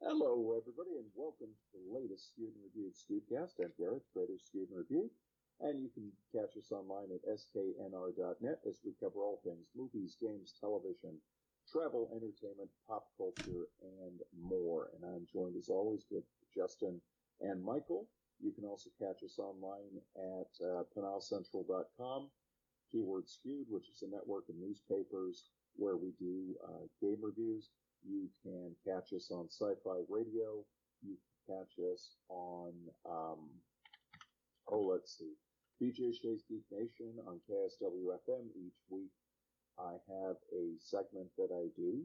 Hello, everybody, and welcome to the latest Skewed and Reviewed Studcast. I'm Garrett, creator of Student Review, and you can catch us online at sknr.net as we cover all things movies, games, television, travel, entertainment, pop culture, and more. And I'm joined as always with Justin and Michael. You can also catch us online at uh, penalcentral.com, keyword skewed, which is a network of newspapers where we do uh, game reviews. You can catch us on Sci-Fi Radio. You can catch us on, um, oh, let's see, BJ Shea's Geek Nation on KISW FM each week. I have a segment that I do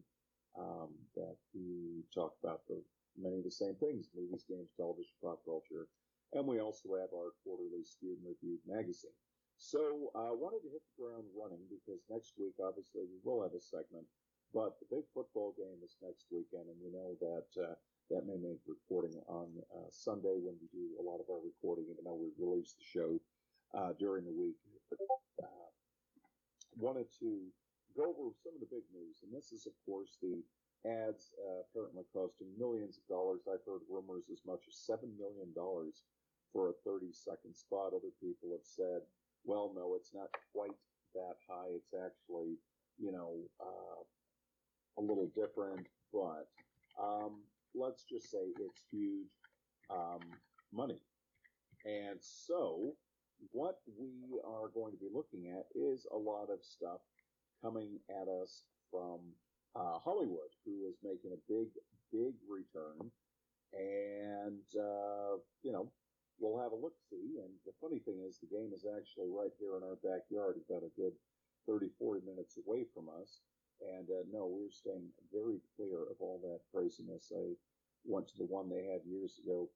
um, that we talk about the many of the same things: movies, games, television, pop culture, and we also have our quarterly Skewed and Reviewed magazine. So I uh, wanted to hit the ground running because next week, obviously, we will have a segment but the big football game is next weekend, and we know that uh, that may make recording on uh, Sunday when we do a lot of our recording, even though we release the show uh, during the week. But, uh, wanted to go over some of the big news, and this is, of course, the ads uh, apparently costing millions of dollars. I've heard rumors as much as $7 million for a 30 second spot. Other people have said, well, no, it's not quite that high. It's actually, you know, uh, a little different, but um, let's just say it's huge um, money. And so, what we are going to be looking at is a lot of stuff coming at us from uh, Hollywood, who is making a big, big return. And, uh, you know, we'll have a look see. And the funny thing is, the game is actually right here in our backyard, about a good 30, 40 minutes away from us. And uh, no, we're staying very clear of all that craziness. I went to the one they had years ago,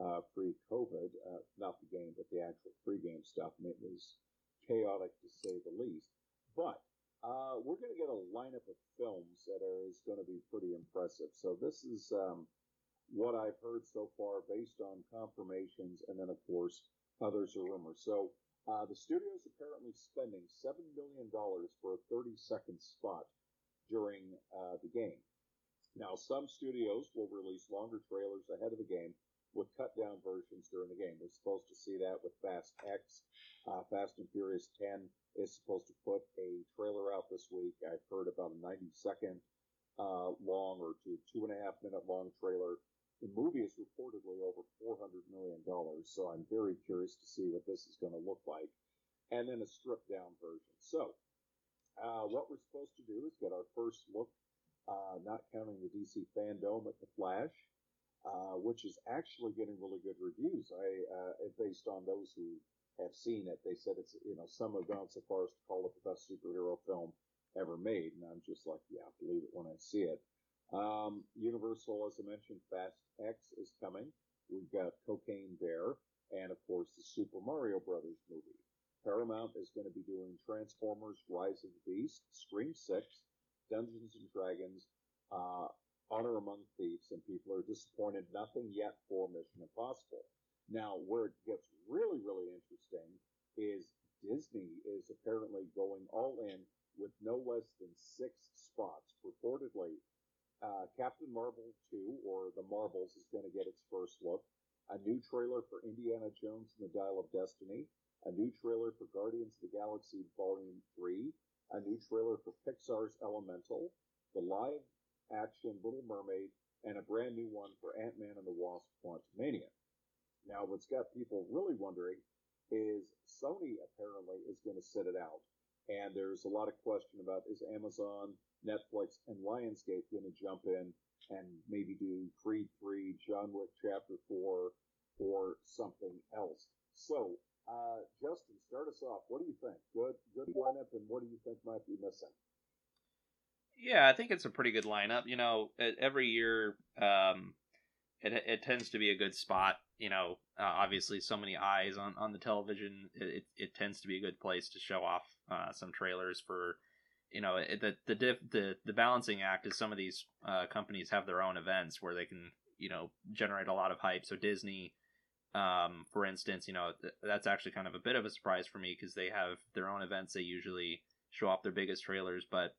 uh, pre-COVID, uh, not the game, but the actual pre-game stuff, and it was chaotic to say the least. But uh, we're going to get a lineup of films that are, is going to be pretty impressive. So this is um, what I've heard so far, based on confirmations, and then of course others are rumors. So uh, the studio is apparently spending seven million dollars for a 30-second spot during uh, the game. Now, some studios will release longer trailers ahead of the game with cut down versions during the game. We're supposed to see that with Fast X. Uh, Fast and Furious 10 is supposed to put a trailer out this week. I've heard about a 90 second uh, long or two, two and a half minute long trailer. The movie is reportedly over $400 million, so I'm very curious to see what this is going to look like. And then a stripped down version. So, uh, what we're supposed to do is get our first look, uh, not counting the DC fandom at the Flash, uh, which is actually getting really good reviews. I, uh, based on those who have seen it, they said it's, you know, some have gone so far as to call it the best superhero film ever made. And I'm just like, yeah, believe it when I see it. Um, Universal, as I mentioned, Fast X is coming. We've got Cocaine Bear and of course the Super Mario Brothers movie. Paramount is going to be doing Transformers: Rise of the Beast, Scream Six, Dungeons and Dragons, uh, Honor Among Thieves, and people are disappointed. Nothing yet for Mission Impossible. Now, where it gets really, really interesting is Disney is apparently going all in with no less than six spots. Reportedly, uh, Captain Marvel 2, or The Marvels, is going to get its first look. A new trailer for Indiana Jones and the Dial of Destiny a new trailer for Guardians of the Galaxy Volume 3, a new trailer for Pixar's Elemental, the live action Little Mermaid, and a brand new one for Ant-Man and the Wasp Quantumania. Now, what's got people really wondering is Sony apparently is going to sit it out. And there's a lot of question about is Amazon, Netflix, and Lionsgate going to jump in and maybe do Creed 3, John Wick Chapter 4, or something else. So uh, Justin, start us off. What do you think? Good, good lineup, and what do you think might be missing? Yeah, I think it's a pretty good lineup. You know, every year, um, it it tends to be a good spot. You know, uh, obviously, so many eyes on, on the television. It, it tends to be a good place to show off uh, some trailers for. You know, the the diff, the the balancing act is some of these uh, companies have their own events where they can you know generate a lot of hype. So Disney um, for instance, you know, th- that's actually kind of a bit of a surprise for me because they have their own events. They usually show off their biggest trailers, but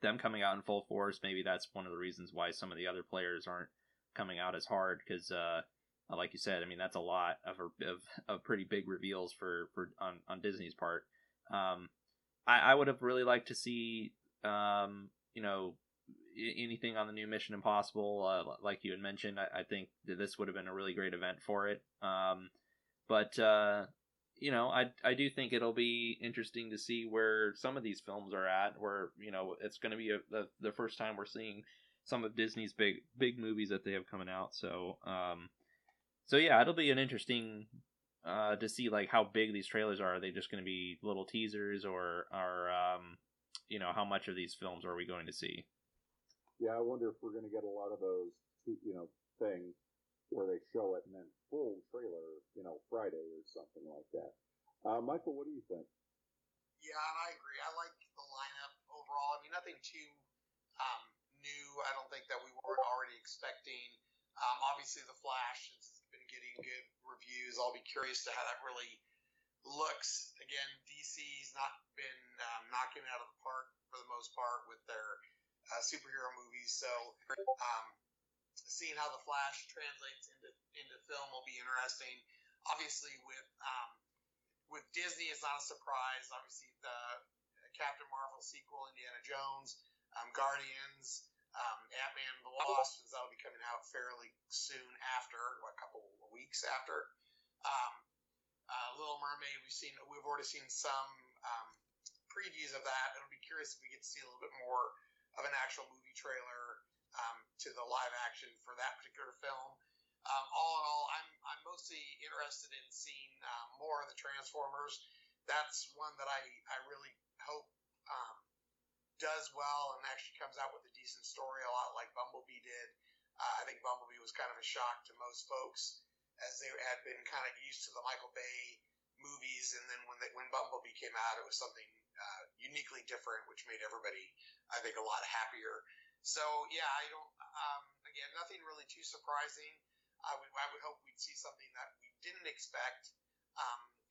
them coming out in full force, maybe that's one of the reasons why some of the other players aren't coming out as hard because, uh, like you said, I mean that's a lot of a of, of pretty big reveals for for on, on Disney's part. Um, I, I would have really liked to see, um, you know, anything on the new Mission Impossible. Uh, like you had mentioned, I, I, think this would have been a really great event for it. Um, but uh, you know, I I do think it'll be interesting to see where some of these films are at. Where you know, it's going to be a, the the first time we're seeing some of Disney's big big movies that they have coming out. So um, so yeah, it'll be an interesting uh, to see like how big these trailers are. Are they just going to be little teasers, or are um, you know how much of these films are we going to see? Yeah, I wonder if we're going to get a lot of those, you know, things where they show it and then full trailer, you know, Friday or something like that. Uh, Michael, what do you think? Yeah, I agree. I like the lineup overall. I mean, nothing too um, new. I don't think that we weren't already expecting. Um, obviously, the Flash has been getting good reviews. I'll be curious to how that really looks. Again, DC's not been um, knocking it out of the park for the most part with their uh, superhero movies. So um, seeing how the Flash translates into into film will be interesting. Obviously, with um, with Disney, it's not a surprise. Obviously, the Captain Marvel sequel, Indiana Jones, um, Guardians, um, Ant Man the Wasp, that'll be coming out fairly soon after, a couple of weeks after. Um, uh, Little Mermaid, we've seen, we've already seen some um, previews of that. It'll be curious if we get to see a little bit more of an actual movie trailer um, to the live action for that particular film. Um, all in all, I'm I'm mostly interested in seeing uh, more of the Transformers. That's one that I I really hope um, does well and actually comes out with a decent story, a lot like Bumblebee did. Uh, I think Bumblebee was kind of a shock to most folks as they had been kind of used to the Michael Bay movies, and then when they, when Bumblebee came out, it was something uh, uniquely different, which made everybody, I think, a lot happier. So yeah, I don't. Um, again, nothing really too surprising. I would I would hope we'd see something that we didn't expect,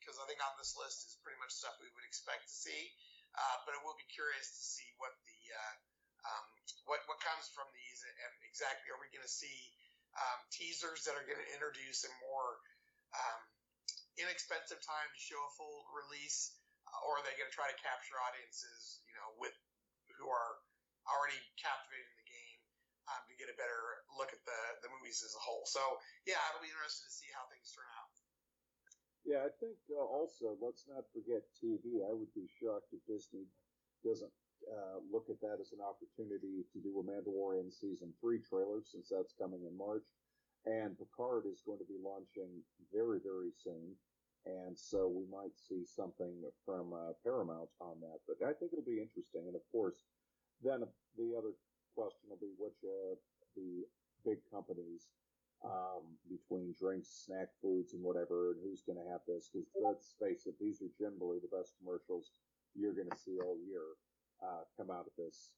because um, I think on this list is pretty much stuff we would expect to see. Uh, but I will be curious to see what the uh, um, what what comes from these and exactly are we going to see um, teasers that are going to introduce a more um, inexpensive time to show a full release, or are they going to try to capture audiences, you know, with who are already captivated in the game um, to get a better look at the, the movies as a whole. So, yeah, it'll be interesting to see how things turn out. Yeah, I think uh, also, let's not forget TV. I would be shocked if Disney doesn't uh, look at that as an opportunity to do a Mandalorian season three trailer, since that's coming in March. And Picard is going to be launching very, very soon. And so we might see something from uh, Paramount on that. But I think it'll be interesting. And of course, then the other question will be which uh, the big companies um, between drinks, snack foods, and whatever, and who's going to have this. Because let's face it, these are generally the best commercials you're going to see all year uh, come out of this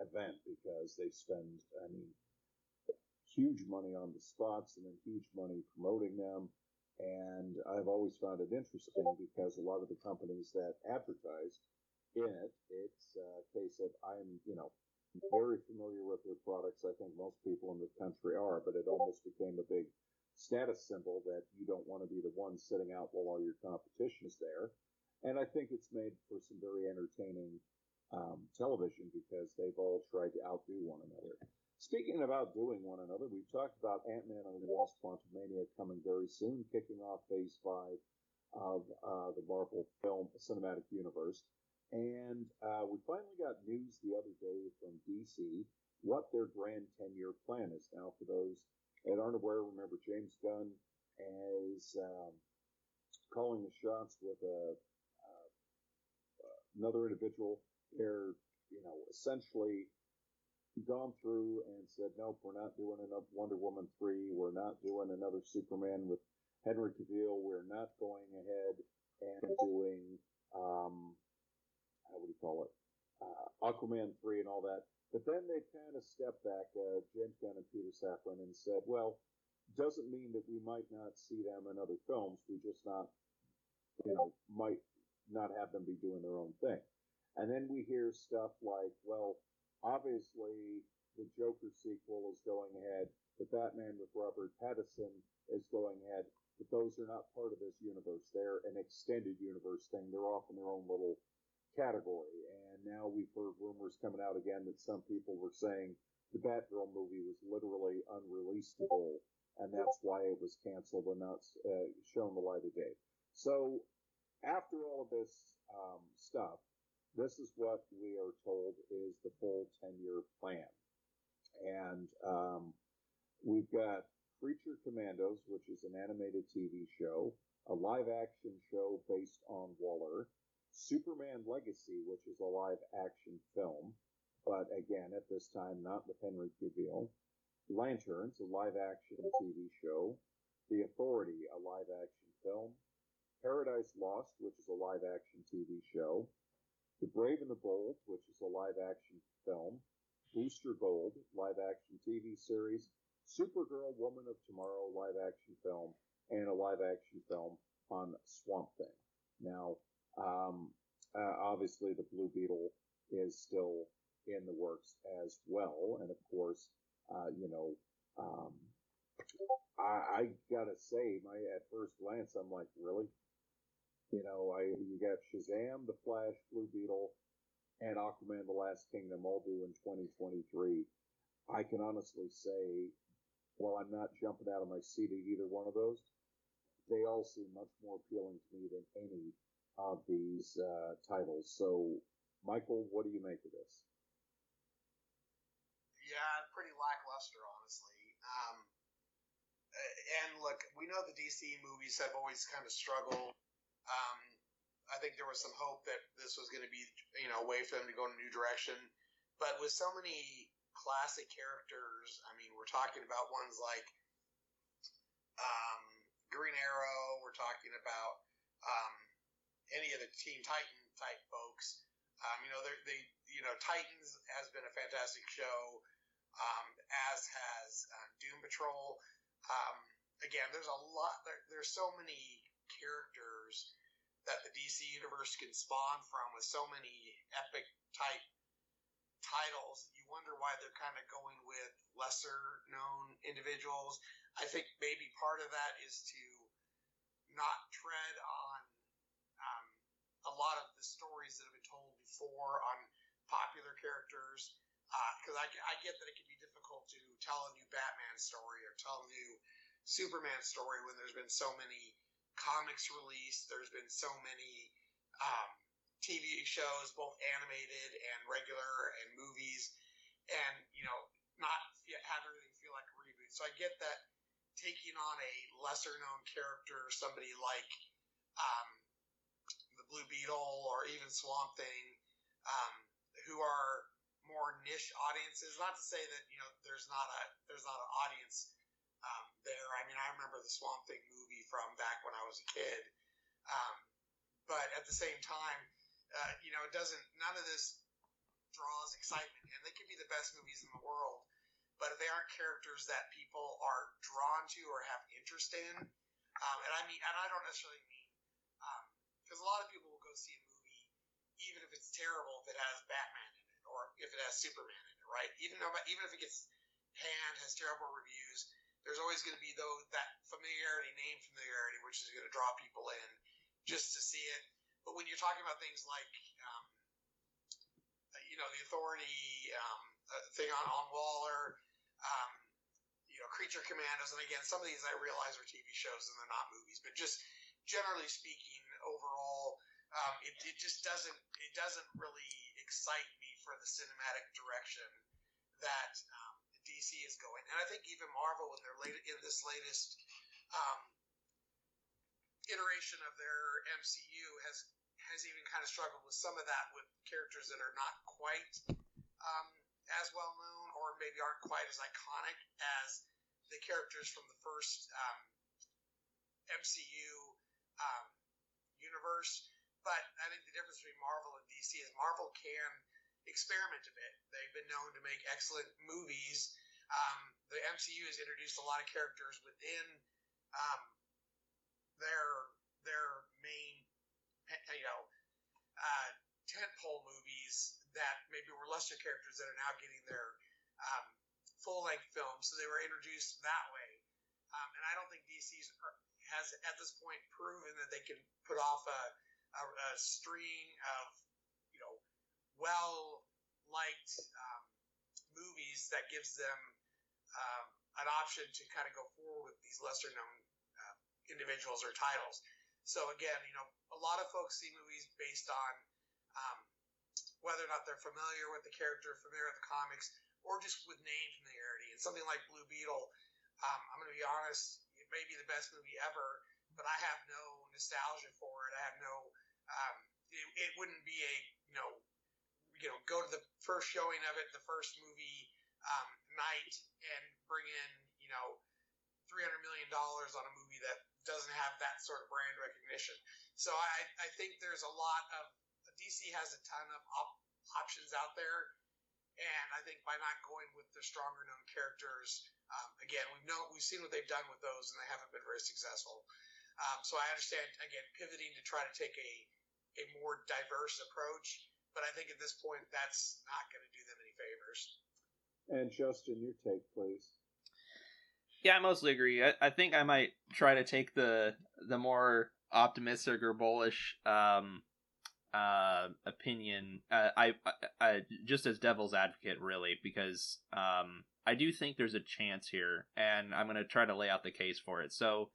event because they spend, I mean, huge money on the spots and then huge money promoting them. And I've always found it interesting because a lot of the companies that advertise in it. It's a case of I'm, you know, very familiar with their products. I think most people in this country are, but it almost became a big status symbol that you don't want to be the one sitting out while all your competition is there. And I think it's made for some very entertaining um, television because they've all tried to outdo one another. Speaking about doing one another, we've talked about Ant-Man and the Wasp Quantumania coming very soon, kicking off Phase 5 of uh, the Marvel film cinematic universe. And uh, we finally got news the other day from DC what their grand 10 year plan is. Now, for those that aren't aware, remember James Gunn is um, calling the shots with a, uh, another individual. They're, you know, essentially gone through and said, nope, we're not doing another Wonder Woman 3. We're not doing another Superman with Henry Cavill. We're not going ahead and doing um, how would you call it, uh, Aquaman 3 and all that. But then they kind of stepped back, uh, James Gunn and Peter Safran, and said, well, doesn't mean that we might not see them in other films. We just not, you know, might not have them be doing their own thing. And then we hear stuff like, well, obviously the Joker sequel is going ahead, the Batman with Robert Pattinson is going ahead, but those are not part of this universe. They're an extended universe thing. They're off in their own little category. And now we've heard rumors coming out again that some people were saying the Batgirl movie was literally unreleasable, and that's why it was canceled and not uh, shown the light of day. So after all of this um, stuff, this is what we are told is the full 10 year plan. And um, we've got Creature Commandos, which is an animated TV show, a live action show based on Waller, Superman Legacy, which is a live action film, but again, at this time, not with Henry Cavill, Lanterns, a live action TV show, The Authority, a live action film, Paradise Lost, which is a live action TV show, The Brave and the Bold, which is a live action film, Booster Gold, live action TV series, Supergirl Woman of Tomorrow, live action film, and a live action film on Swamp Thing. Now, um, uh, obviously, the Blue Beetle is still in the works as well, and of course, uh, you know, um, I, I, gotta say, my at first glance, I'm like, really? You know, I you got Shazam, The Flash, Blue Beetle, and Aquaman: The Last Kingdom all due in 2023. I can honestly say, while I'm not jumping out of my seat at either one of those, they all seem much more appealing to me than any of these uh, titles. So, Michael, what do you make of this? Yeah, pretty lackluster, honestly. Um, and look, we know the DC movies have always kind of struggled. Um, I think there was some hope that this was going to be, you know, a way for them to go in a new direction. But with so many classic characters, I mean, we're talking about ones like um, Green Arrow. We're talking about um, any of the Teen Titan type folks. Um, you know, they, you know, Titans has been a fantastic show, um, as has uh, Doom Patrol. Um, again, there's a lot. There, there's so many characters that the DC universe can spawn from with so many epic type titles. You wonder why they're kind of going with lesser known individuals. I think maybe part of that is to not tread on a lot of the stories that have been told before on popular characters. Because uh, I, I get that it can be difficult to tell a new Batman story or tell a new Superman story when there's been so many comics released. There's been so many um, TV shows, both animated and regular, and movies, and you know, not have everything feel like a reboot. So I get that taking on a lesser known character, somebody like um, the Blue Beetle or even Swamp Thing, um, who are more niche audiences. Not to say that you know there's not a there's not an audience um, there. I mean, I remember the Swamp Thing movie from back when I was a kid, um, but at the same time, uh, you know, it doesn't. None of this draws excitement, and they could be the best movies in the world, but if they aren't characters that people are drawn to or have interest in, um, and I mean, and I don't necessarily mean because a lot of people will go see a movie even if it's terrible if it has Batman in it or if it has Superman in it, right? Even though even if it gets panned, has terrible reviews, there's always going to be those that familiarity, name familiarity, which is going to draw people in just to see it. But when you're talking about things like, um, you know, the Authority um, thing on on Waller, um, you know, Creature Commandos, and again, some of these I realize are TV shows and they're not movies, but just generally speaking, overall. Um, it, it just doesn't it doesn't really excite me for the cinematic direction that um, DC is going, and I think even Marvel in their late in this latest um, iteration of their MCU has has even kind of struggled with some of that with characters that are not quite um, as well known or maybe aren't quite as iconic as the characters from the first um, MCU um, universe. But I think the difference between Marvel and DC is Marvel can experiment a bit. They've been known to make excellent movies. Um, the MCU has introduced a lot of characters within um, their their main, you know, uh, tentpole movies that maybe were lesser characters that are now getting their um, full length films, so they were introduced that way. Um, and I don't think DC's has at this point proven that they can put off a, a, a string of you know well liked um, movies that gives them um, an option to kind of go forward with these lesser known uh, individuals or titles. So again, you know, a lot of folks see movies based on um, whether or not they're familiar with the character, familiar with the comics, or just with name familiarity. And something like Blue Beetle, um, I'm going to be honest, it may be the best movie ever, but I have no nostalgia for it. I have no, um, it, it wouldn't be a, you know, you know, go to the first showing of it, the first movie um, night, and bring in, you know, three hundred million dollars on a movie that doesn't have that sort of brand recognition. So I, I think there's a lot of DC has a ton of op- options out there, and I think by not going with the stronger known characters, um, again we've known we've seen what they've done with those, and they haven't been very successful. Um, so I understand again pivoting to try to take a a more diverse approach, but I think at this point that's not going to do them any favors. And Justin, your take, please. Yeah, I mostly agree. I, I think I might try to take the the more optimistic or bullish um, uh, opinion. Uh, I, I, I just as devil's advocate, really, because um, I do think there's a chance here, and I'm going to try to lay out the case for it. So,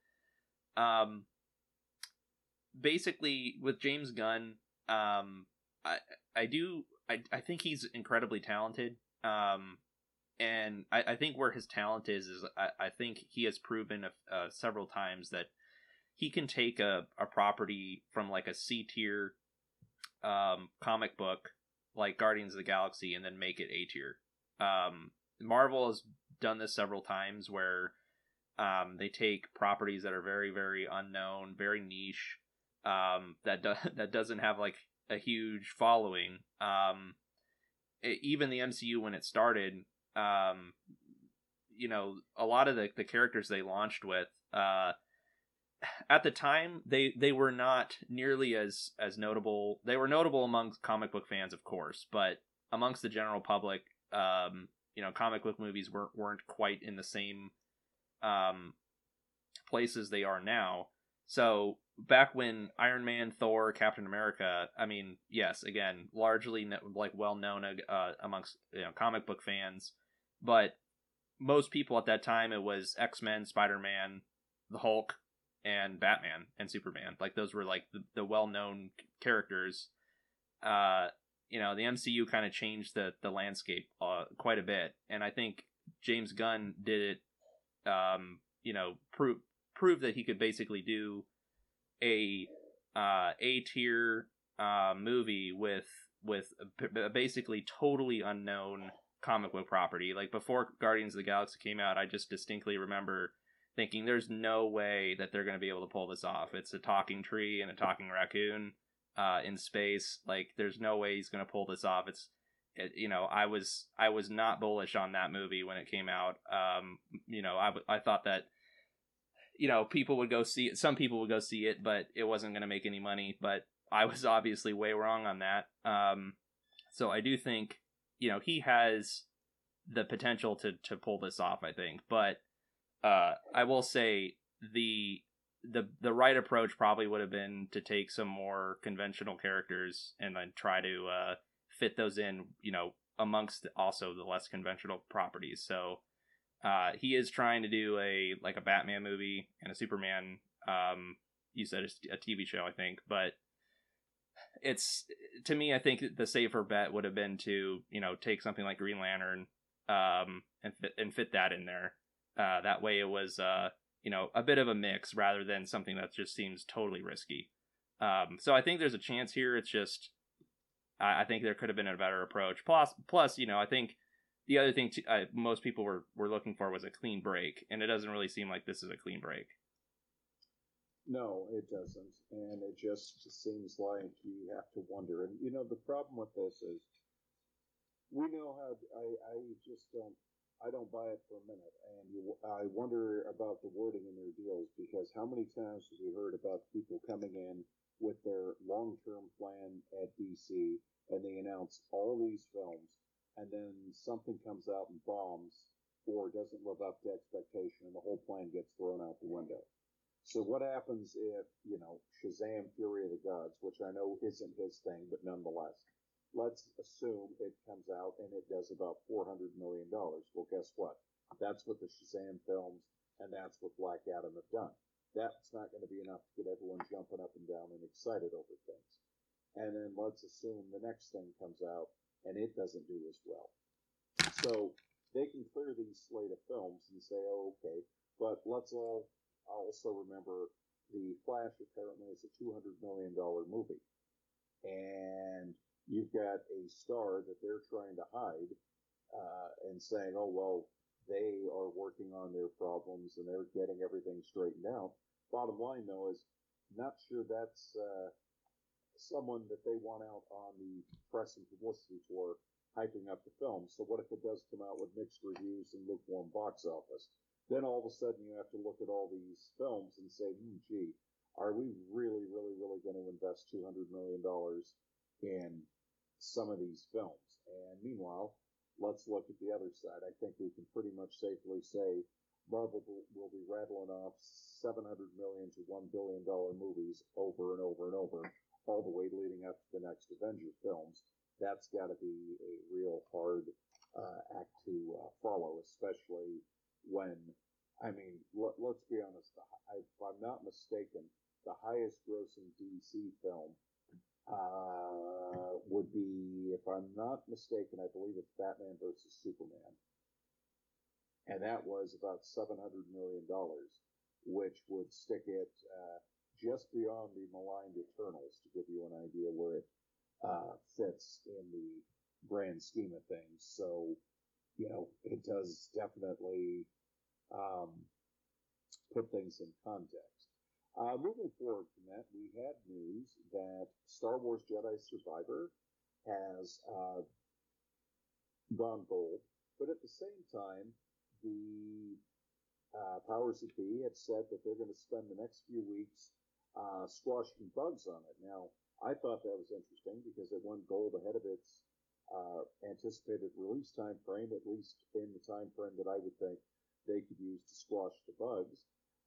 um, basically, with James Gunn, um, I I do I I think he's incredibly talented. Um, and I, I think where his talent is is I, I think he has proven uh, several times that he can take a, a property from like a C tier um, comic book like Guardians of the Galaxy and then make it A tier. Um, Marvel has done this several times where um, they take properties that are very very unknown, very niche, um, that do- that doesn't have like a huge following. Um, it, even the MCU when it started um, you know, a lot of the, the characters they launched with, uh, at the time they they were not nearly as as notable. They were notable amongst comic book fans, of course, but amongst the general public, um, you know, comic book movies weren't weren't quite in the same um, places they are now. So back when Iron Man, Thor, Captain America, I mean, yes, again, largely like well known uh, amongst you know comic book fans but most people at that time it was x-men spider-man the hulk and batman and superman. Like those were like the, the well-known characters. Uh you know the mcu kind of changed the the landscape uh, quite a bit. And i think james gunn did it um you know prove prove that he could basically do a uh a tier uh movie with with basically totally unknown comic book property. Like before Guardians of the Galaxy came out, I just distinctly remember thinking there's no way that they're going to be able to pull this off. It's a talking tree and a talking raccoon uh, in space. Like there's no way he's going to pull this off. It's it, you know, I was I was not bullish on that movie when it came out. Um, you know, I I thought that you know people would go see it. Some people would go see it, but it wasn't going to make any money. But I was obviously way wrong on that. Um, so I do think you know he has the potential to to pull this off. I think, but uh, I will say the the the right approach probably would have been to take some more conventional characters and then try to uh, fit those in, you know, amongst also the less conventional properties. So uh, he is trying to do a like a Batman movie and a Superman. Um, you said a TV show, I think, but it's to me i think the safer bet would have been to you know take something like green lantern um and fit, and fit that in there. Uh that way it was uh you know a bit of a mix rather than something that just seems totally risky. Um so i think there's a chance here. It's just i, I think there could have been a better approach. Plus plus you know i think the other thing uh, most people were were looking for was a clean break and it doesn't really seem like this is a clean break no, it doesn't. And it just seems like you have to wonder. And, you know, the problem with this is we know how, I, I just don't, I don't buy it for a minute. And you, I wonder about the wording in their deals because how many times have we heard about people coming in with their long term plan at DC and they announce all these films and then something comes out and bombs or doesn't live up to expectation, and the whole plan gets thrown out the window. So what happens if, you know, Shazam Fury of the Gods, which I know isn't his thing, but nonetheless, let's assume it comes out and it does about $400 million. Well, guess what? That's what the Shazam films and that's what Black Adam have done. That's not going to be enough to get everyone jumping up and down and excited over things. And then let's assume the next thing comes out and it doesn't do as well. So they can clear these slate of films and say, oh, okay, but let's all also remember the Flash apparently is a $200 million movie. And you've got a star that they're trying to hide uh, and saying, oh, well, they are working on their problems and they're getting everything straightened out. Bottom line, though, is not sure that's uh, someone that they want out on the press and publicity tour hyping up the film. So what if it does come out with mixed reviews and lukewarm box office? Then all of a sudden you have to look at all these films and say, hmm, gee, are we really, really, really going to invest $200 million in some of these films? And meanwhile, let's look at the other side. I think we can pretty much safely say Marvel will be rattling off 700 million to 1 billion dollar movies over and over and over, all the way leading up to the next Avenger films. That's got to be a real hard uh, act to uh, follow, especially when, I mean, let, us be honest, if I'm not mistaken, the highest grossing DC film uh, would be, if I'm not mistaken, I believe it's Batman versus Superman. And that was about $700 million, which would stick it uh, just beyond the maligned Eternals to give you an idea where it uh, fits in the grand scheme of things. So, you know, it does definitely um, put things in context. Uh, moving forward from that, we had news that Star Wars Jedi Survivor has uh, gone gold, but at the same time, the uh, powers that be have said that they're going to spend the next few weeks uh, squashing bugs on it. Now, I thought that was interesting because it won gold ahead of its uh, anticipated release time frame, at least in the time frame that I would think they could use to squash the bugs.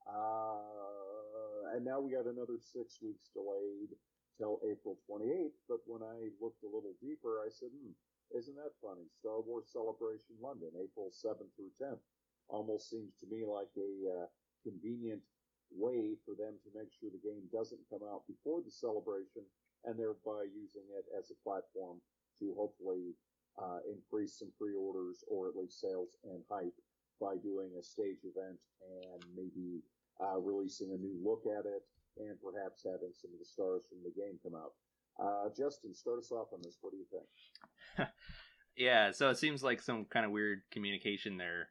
Uh, and now we got another six weeks delayed till April 28th. But when I looked a little deeper, I said, hmm, isn't that funny? Star Wars Celebration London, April 7th through 10th. Almost seems to me like a uh, convenient way for them to make sure the game doesn't come out before the celebration and thereby using it as a platform to hopefully uh, increase some pre-orders or at least sales and hype by doing a stage event and maybe uh, releasing a new look at it and perhaps having some of the stars from the game come out. Uh, Justin, start us off on this. What do you think? yeah, so it seems like some kind of weird communication there.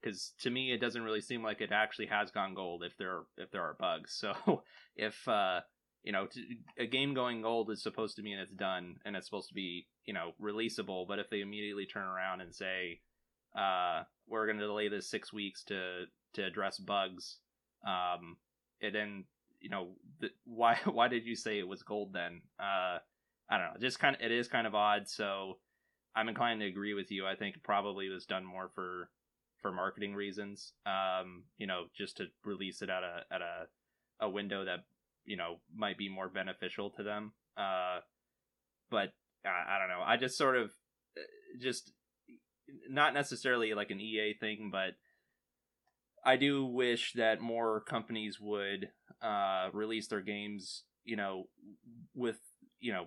Because uh, to me, it doesn't really seem like it actually has gone gold if there are, if there are bugs. So if uh, you know a game going gold is supposed to mean it's done and it's supposed to be you know releasable, but if they immediately turn around and say uh, we're going to delay this six weeks to to address bugs. Um, and then you know why why did you say it was gold then? Uh, I don't know. Just kind of it is kind of odd. So I'm inclined to agree with you. I think it probably was done more for for marketing reasons. Um, you know, just to release it at a at a a window that you know might be more beneficial to them. Uh, but I, I don't know. I just sort of uh, just not necessarily like an EA thing, but I do wish that more companies would uh, release their games, you know, with you know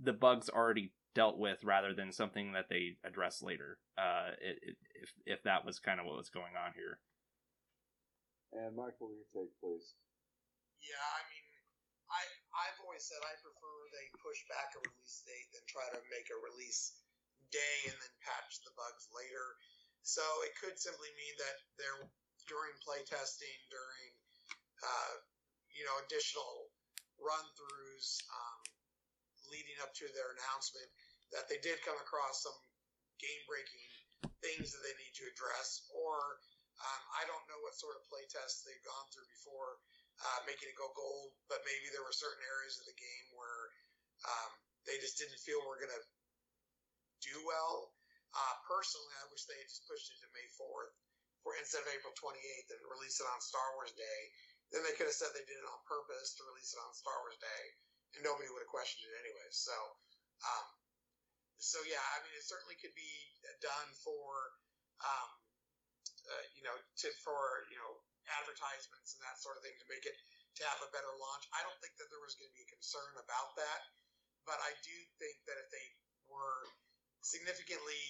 the bugs already dealt with rather than something that they address later. Uh, it, it, if if that was kind of what was going on here. And Michael, your take, please. Yeah, I mean, I I've always said I prefer they push back a release date than try to make a release day and then patch the bugs later. So it could simply mean that they're during playtesting, during uh, you know additional run throughs um, leading up to their announcement, that they did come across some game breaking things that they need to address, or um, I don't know what sort of playtests they've gone through before uh, making it go gold, but maybe there were certain areas of the game where um, they just didn't feel were going to do well. Uh, personally, I wish they had just pushed it to May 4th for instead of April 28th and release it on Star Wars Day. Then they could have said they did it on purpose to release it on Star Wars Day, and nobody would have questioned it anyway. So, um, so yeah, I mean, it certainly could be done for, um, uh, you know, to for you know advertisements and that sort of thing to make it to have a better launch. I don't think that there was going to be a concern about that, but I do think that if they were significantly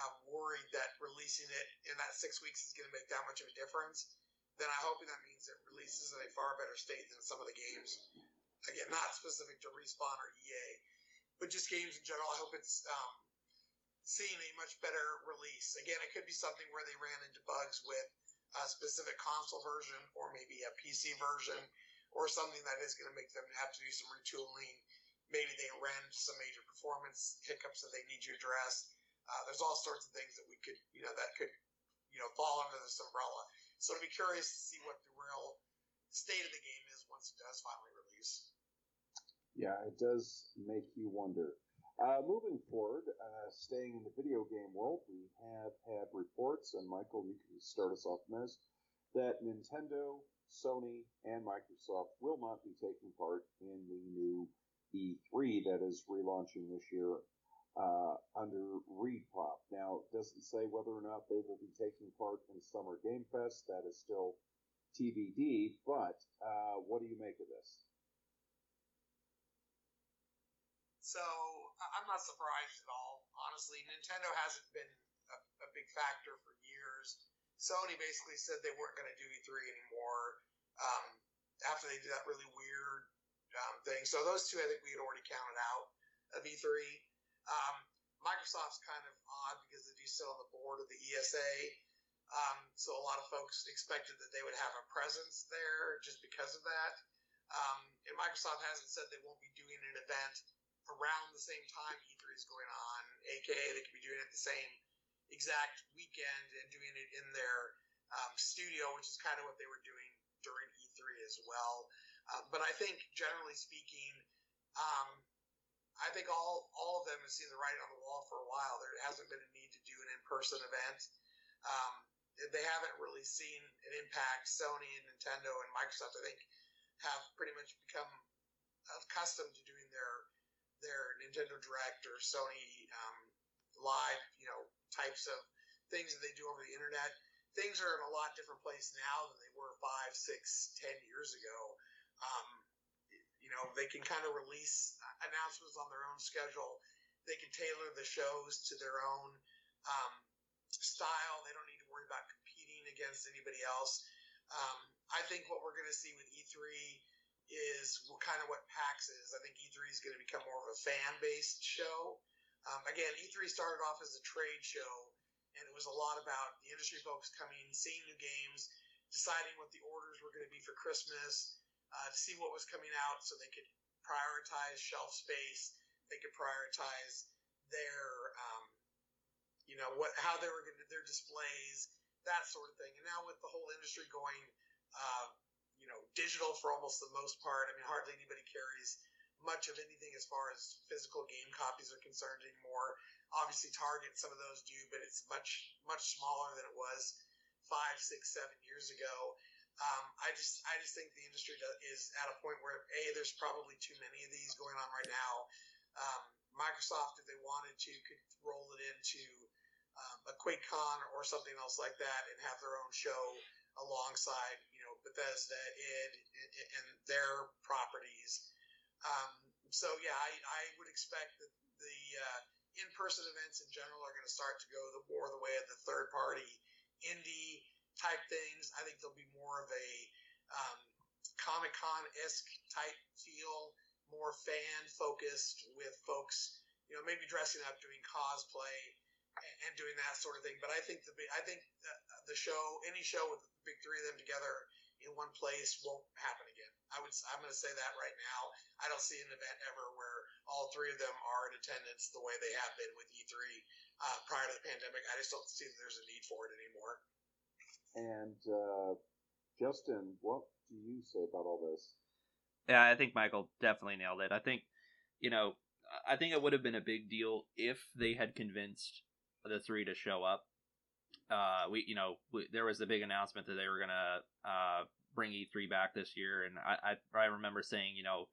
uh, worried that releasing it in that six weeks is going to make that much of a difference, then I hope that means it releases in a far better state than some of the games. Again, not specific to Respawn or EA, but just games in general. I hope it's um, seeing a much better release. Again, it could be something where they ran into bugs with a specific console version or maybe a PC version or something that is going to make them have to do some retooling maybe they ran some major performance hiccups that they need to address. Uh, there's all sorts of things that we could, you know, that could, you know, fall under this umbrella. So I'd be curious to see what the real state of the game is once it does finally release. Yeah, it does make you wonder. Uh, moving forward, uh, staying in the video game world, we have had reports, and Michael, you can start us off on this, that Nintendo, Sony, and Microsoft will not be taking part in the new E3 that is relaunching this year uh, under ReedPop. Now, it doesn't say whether or not they will be taking part in Summer Game Fest. That is still TBD. But uh, what do you make of this? So I'm not surprised at all. Honestly, Nintendo hasn't been a, a big factor for years. Sony basically said they weren't going to do E3 anymore um, after they did that really weird um, thing. So those two, I think we had already counted out of E3. Um, Microsoft's kind of odd because they do sit on the board of the ESA. Um, so a lot of folks expected that they would have a presence there just because of that. Um, and Microsoft hasn't said they won't be doing an event around the same time E3 is going on, aka they could be doing it the same exact weekend and doing it in their um, studio, which is kind of what they were doing during E3 as well. Uh, but I think, generally speaking, um, I think all all of them have seen the writing on the wall for a while. There hasn't been a need to do an in person event. Um, they haven't really seen an impact. Sony and Nintendo and Microsoft, I think, have pretty much become accustomed to doing their their Nintendo Direct or Sony um, Live, you know, types of things that they do over the internet. Things are in a lot different place now than they were five, six, ten years ago. Um, you know, they can kind of release announcements on their own schedule. They can tailor the shows to their own um, style. They don't need to worry about competing against anybody else. Um, I think what we're going to see with E3 is what kind of what PAX is. I think E3 is going to become more of a fan-based show. Um, again, E3 started off as a trade show, and it was a lot about the industry folks coming, seeing new games, deciding what the orders were going to be for Christmas, uh, to see what was coming out so they could prioritize shelf space. They could prioritize their, um, you know, what how they were going to their displays, that sort of thing. And now with the whole industry going, uh, you know, digital for almost the most part. I mean, hardly anybody carries much of anything as far as physical game copies are concerned anymore. Obviously, Target, some of those do, but it's much much smaller than it was five, six, seven years ago. Um, I just I just think the industry is at a point where a there's probably too many of these going on right now. Um, Microsoft, if they wanted to, could roll it into um, a QuakeCon or something else like that and have their own show alongside you know Bethesda, id, and their properties. Um, so yeah, I, I would expect that the uh, in-person events in general are going to start to go the more the way of the third-party indie type things. I think there'll be more of a um, Comic Con esque type feel, more fan focused with folks, you know, maybe dressing up, doing cosplay, and, and doing that sort of thing. But I think the I think the, the show, any show with the big three of them together in one place, won't happen again. I would I'm going to say that right now. I don't see an event ever where all three of them are in attendance the way they have been with E3 uh, prior to the pandemic. I just don't see that there's a need for it anymore. And uh, Justin, what do you say about all this? Yeah, I think Michael definitely nailed it. I think, you know, I think it would have been a big deal if they had convinced the three to show up. Uh, we you know we, there was the big announcement that they were gonna uh, bring E3 back this year, and I, I I remember saying you know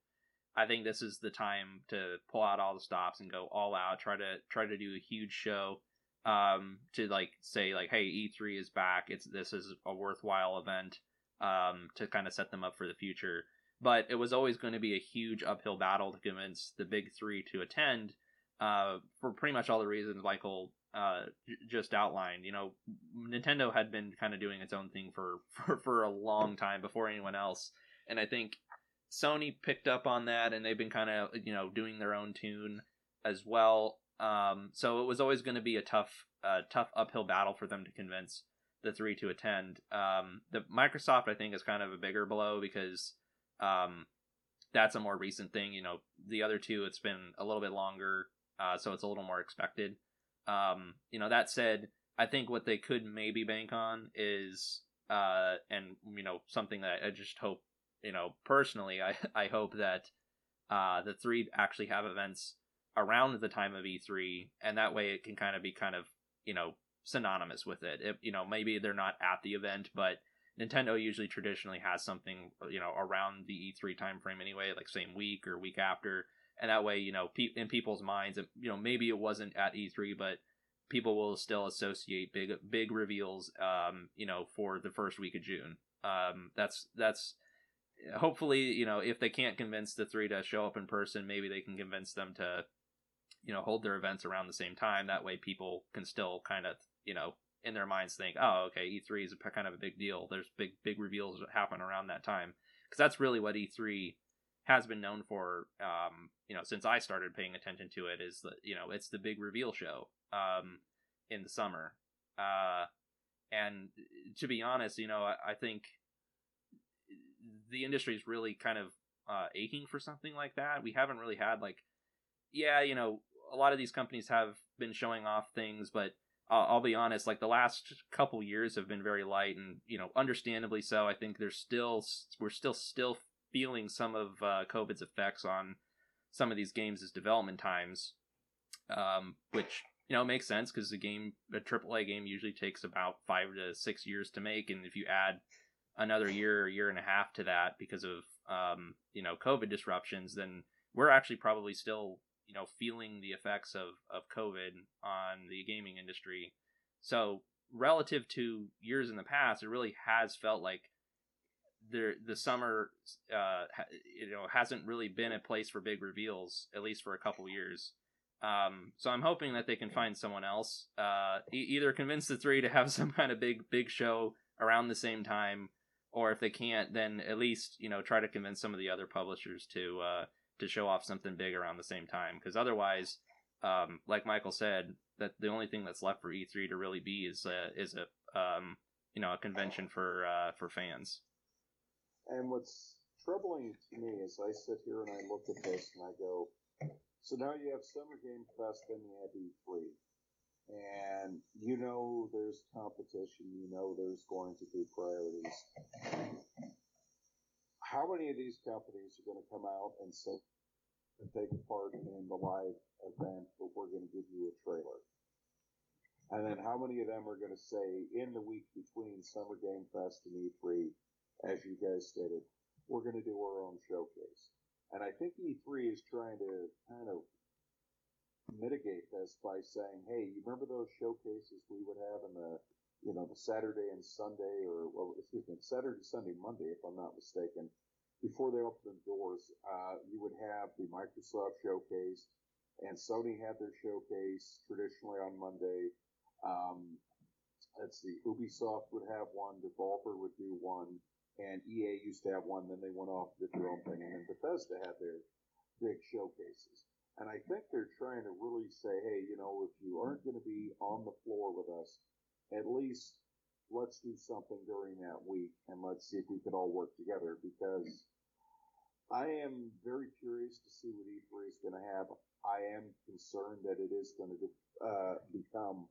I think this is the time to pull out all the stops and go all out. Try to try to do a huge show. Um, to like say like, hey, E3 is back. It's this is a worthwhile event. Um, to kind of set them up for the future. But it was always going to be a huge uphill battle to convince the big three to attend. Uh, for pretty much all the reasons Michael uh, just outlined. You know, Nintendo had been kind of doing its own thing for, for for a long time before anyone else, and I think Sony picked up on that, and they've been kind of you know doing their own tune as well. Um, so it was always going to be a tough, uh, tough uphill battle for them to convince the three to attend. Um, the Microsoft, I think, is kind of a bigger blow because um, that's a more recent thing. You know, the other two, it's been a little bit longer, uh, so it's a little more expected. Um, you know, that said, I think what they could maybe bank on is, uh, and you know, something that I just hope, you know, personally, I I hope that uh, the three actually have events around the time of E3, and that way it can kind of be kind of you know synonymous with it. If, you know, maybe they're not at the event, but Nintendo usually traditionally has something you know around the E3 timeframe anyway, like same week or week after, and that way you know pe- in people's minds, you know maybe it wasn't at E3, but people will still associate big big reveals, um, you know, for the first week of June. Um, that's that's hopefully you know if they can't convince the three to show up in person, maybe they can convince them to you know hold their events around the same time. That way people can still kind of you know in their minds think, oh, okay, E3 is a, kind of a big deal. There's big big reveals that happen around that time because that's really what E3 has been known for. Um, you know, since I started paying attention to it, is that you know it's the big reveal show um, in the summer. Uh, and to be honest, you know, I, I think the industry is really kind of uh, aching for something like that. We haven't really had like, yeah, you know, a lot of these companies have been showing off things, but I'll, be honest, like the last couple years have been very light, and you know, understandably so. I think there's still we're still still feeling some of uh, COVID's effects on some of these games' as development times, um, which you know makes sense because the game, a AAA game, usually takes about five to six years to make, and if you add another year, or year and a half to that because of um, you know COVID disruptions, then we're actually probably still you know feeling the effects of of COVID on the gaming industry. So relative to years in the past, it really has felt like the the summer uh, you know hasn't really been a place for big reveals at least for a couple years. Um, so I'm hoping that they can find someone else, uh, e- either convince the three to have some kind of big big show around the same time, or if they can't, then at least you know try to convince some of the other publishers to uh, to show off something big around the same time. Because otherwise, um, like Michael said, that the only thing that's left for E3 to really be is a, is a um, you know a convention for uh, for fans. And what's troubling to me is I sit here and I look at this and I go, so now you have Summer Game Fest, and you have E3. And you know there's competition, you know there's going to be priorities. How many of these companies are going to come out and say, and take part in the live event, but we're going to give you a trailer? And then how many of them are going to say, in the week between Summer Game Fest and E3, as you guys stated, we're going to do our own showcase? And I think E3 is trying to kind of mitigate this by saying, hey, you remember those showcases we would have in the, you know, the Saturday and Sunday, or, well, excuse me, Saturday, Sunday, Monday, if I'm not mistaken, before they opened the doors, uh, you would have the Microsoft showcase, and Sony had their showcase traditionally on Monday. Um, let's see, Ubisoft would have one, Devolver would do one, and EA used to have one. Then they went off did their own thing, and then Bethesda had their big showcases. And I think they're trying to really say, hey, you know, if you aren't going to be on the floor with us, at least let's do something during that week and let's see if we can all work together because I am very curious to see what E3 is going to have. I am concerned that it is going to uh, become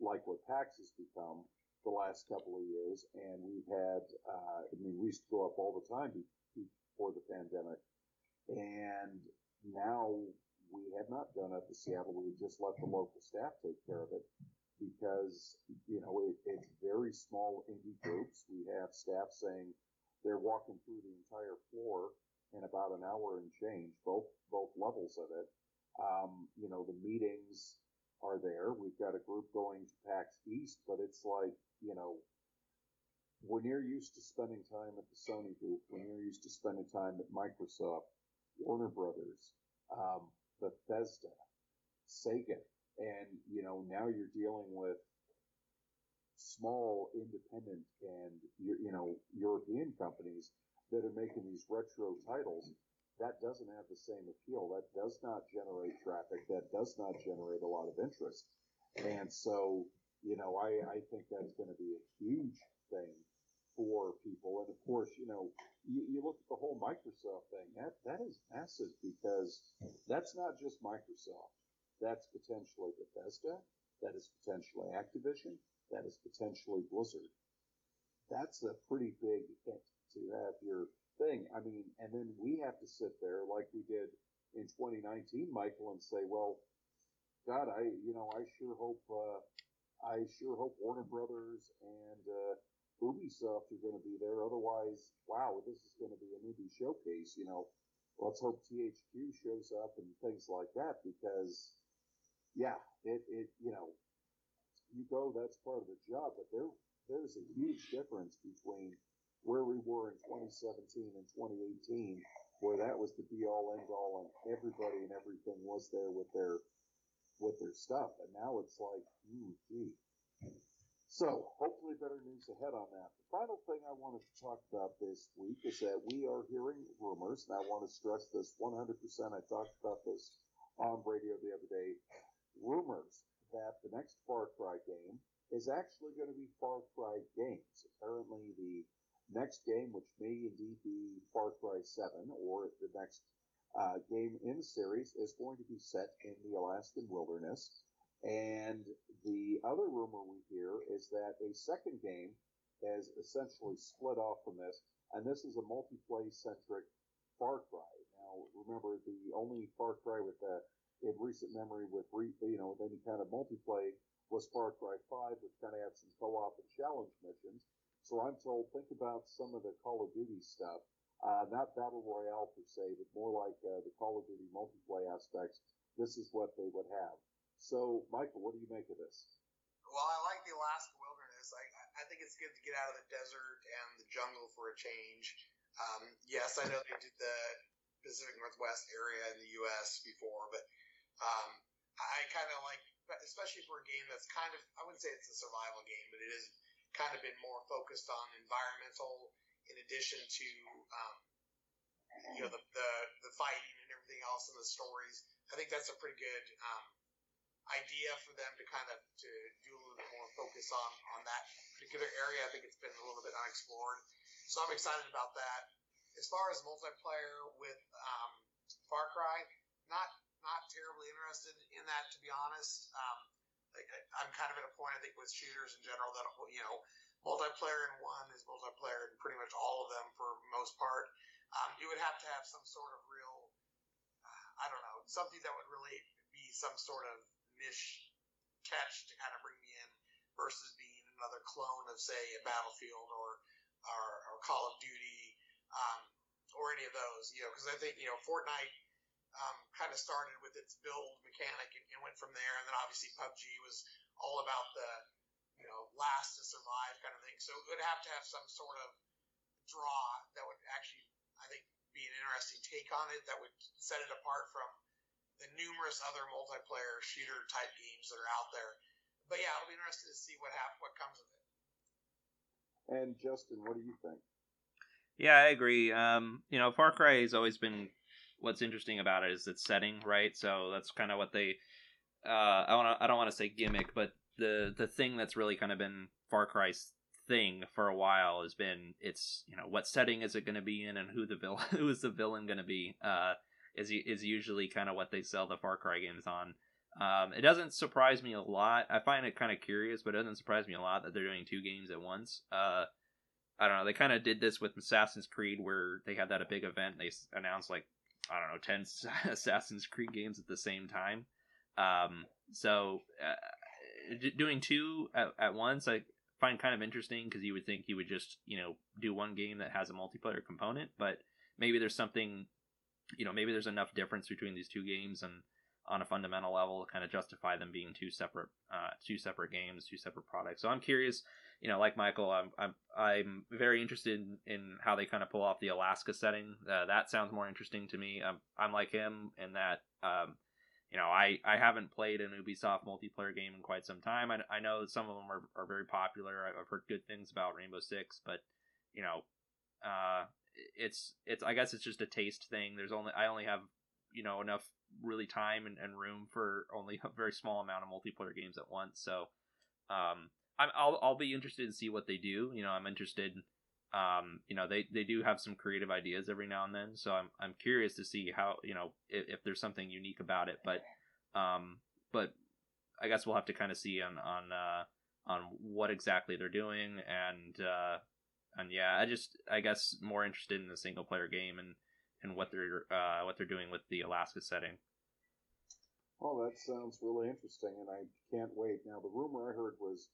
like what PAX has become the last couple of years. And we've had, uh, I mean, we used to go up all the time before the pandemic. And now we have not done it to Seattle. We just let the local staff take care of it. Because you know it, it's very small indie groups. We have staff saying they're walking through the entire floor in about an hour and change, both both levels of it. Um, you know, the meetings are there. We've got a group going to PAX East, but it's like, you know, when you're used to spending time at the Sony booth, when you're used to spending time at Microsoft, Warner Brothers, um, Bethesda, Sega, and you know now you're dealing with small independent and you know European companies that are making these retro titles that doesn't have the same appeal. That does not generate traffic. That does not generate a lot of interest. And so, you know, I, I think that's going to be a huge thing for people. And of course, you know, you, you look at the whole Microsoft thing. That that is massive because that's not just Microsoft. That's potentially Bethesda. That is potentially Activision. That is potentially Blizzard. That's a pretty big hit to have your thing. I mean, and then we have to sit there like we did in 2019, Michael, and say, well, God, I, you know, I sure hope, uh, I sure hope Warner Brothers and uh, Ubisoft are going to be there. Otherwise, wow, this is going to be an indie showcase. You know, let's hope THQ shows up and things like that because, yeah, it, it, you know, you go, that's part of the job, but there, there's a huge difference between where we were in 2017 and 2018, where that was the be all end all, and everybody and everything was there with their with their stuff, and now it's like, hmm, gee. So hopefully better news ahead on that. The final thing I wanted to talk about this week is that we are hearing rumors, and I want to stress this 100%. I talked about this on radio the other day. Rumors that the next Far Cry game is actually going to be Far Cry Games. Apparently, the next game, which may indeed be Far Cry 7, or the next uh, game in the series, is going to be set in the Alaskan wilderness. And the other rumor we hear is that a second game has essentially split off from this, and this is a multiplayer centric Far Cry. Now, remember, the only Far Cry with a in recent memory with re, you know with any kind of multiplayer was Far Cry 5, which kind of had some co-op and challenge missions. So I'm told, think about some of the Call of Duty stuff, uh, not battle royale per se, but more like uh, the Call of Duty multiplayer aspects. This is what they would have. So, Michael, what do you make of this? Well, I like the Alaska wilderness. I, I think it's good to get out of the desert and the jungle for a change. Um, yes, I know they did the Pacific Northwest area in the U.S. before, but um, I kind of like, especially for a game that's kind of, I wouldn't say it's a survival game, but it has kind of been more focused on environmental in addition to um, you know the, the the fighting and everything else and the stories. I think that's a pretty good um, idea for them to kind of to do a little bit more focus on on that particular area. I think it's been a little bit unexplored, so I'm excited about that. As far as multiplayer with um, Far Cry, not not terribly interested in that to be honest. Um, like, I'm kind of at a point, I think, with shooters in general that you know, multiplayer in one is multiplayer in pretty much all of them for most part. Um, you would have to have some sort of real, I don't know, something that would really be some sort of niche catch to kind of bring me in versus being another clone of, say, a Battlefield or or, or Call of Duty um, or any of those. You know, because I think you know Fortnite um, kind of started with its build mechanic and, and, went from there. And then obviously PUBG was all about the, you know, last to survive kind of thing. So it would have to have some sort of draw that would actually, I think, be an interesting take on it that would set it apart from the numerous other multiplayer shooter type games that are out there. But yeah, it'll be interesting to see what hap- what comes of it. And Justin, what do you think? Yeah, I agree. Um, you know, Far Cry has always been what's interesting about it is its setting, right? So that's kind of what they. Uh, I want I don't want to say gimmick, but the the thing that's really kind of been Far Cry's thing for a while has been it's you know what setting is it going to be in and who the villain who is the villain going to be uh is is usually kind of what they sell the Far Cry games on. Um, it doesn't surprise me a lot. I find it kind of curious, but it doesn't surprise me a lot that they're doing two games at once. Uh, I don't know. They kind of did this with Assassin's Creed, where they had that a big event. They announced like I don't know, 10 Assassin's Creed games at the same time. Um, so uh, doing two at, at once, I find kind of interesting because you would think you would just you know do one game that has a multiplayer component, but maybe there's something, you know, maybe there's enough difference between these two games and on a fundamental level to kind of justify them being two separate uh, two separate games, two separate products. So I'm curious, you know, like Michael, I'm I'm I'm very interested in, in how they kind of pull off the Alaska setting. Uh, that sounds more interesting to me. I'm I'm like him in that um, you know, I, I haven't played an Ubisoft multiplayer game in quite some time. I, I know some of them are, are very popular. I've heard good things about Rainbow Six, but you know, uh, it's it's I guess it's just a taste thing. There's only I only have you know enough really time and, and room for only a very small amount of multiplayer games at once. So, um, I'm I'll I'll be interested to see what they do. You know, I'm interested. Um, you know, they, they do have some creative ideas every now and then, so I'm I'm curious to see how you know if, if there's something unique about it. But um, but I guess we'll have to kind of see on on uh, on what exactly they're doing and uh, and yeah, I just I guess more interested in the single player game and and what they're uh, what they're doing with the Alaska setting. Well, that sounds really interesting, and I can't wait. Now, the rumor I heard was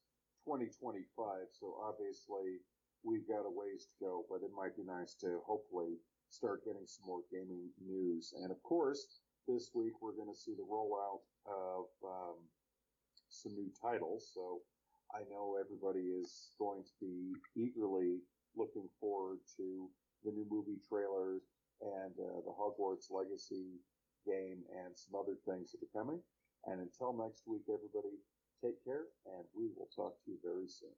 2025, so obviously we've got a ways to go, but it might be nice to hopefully start getting some more gaming news. And of course, this week we're going to see the rollout of um, some new titles. So I know everybody is going to be eagerly looking forward to the new movie trailers and uh, the Hogwarts Legacy game and some other things that are coming. And until next week, everybody, take care, and we will talk to you very soon.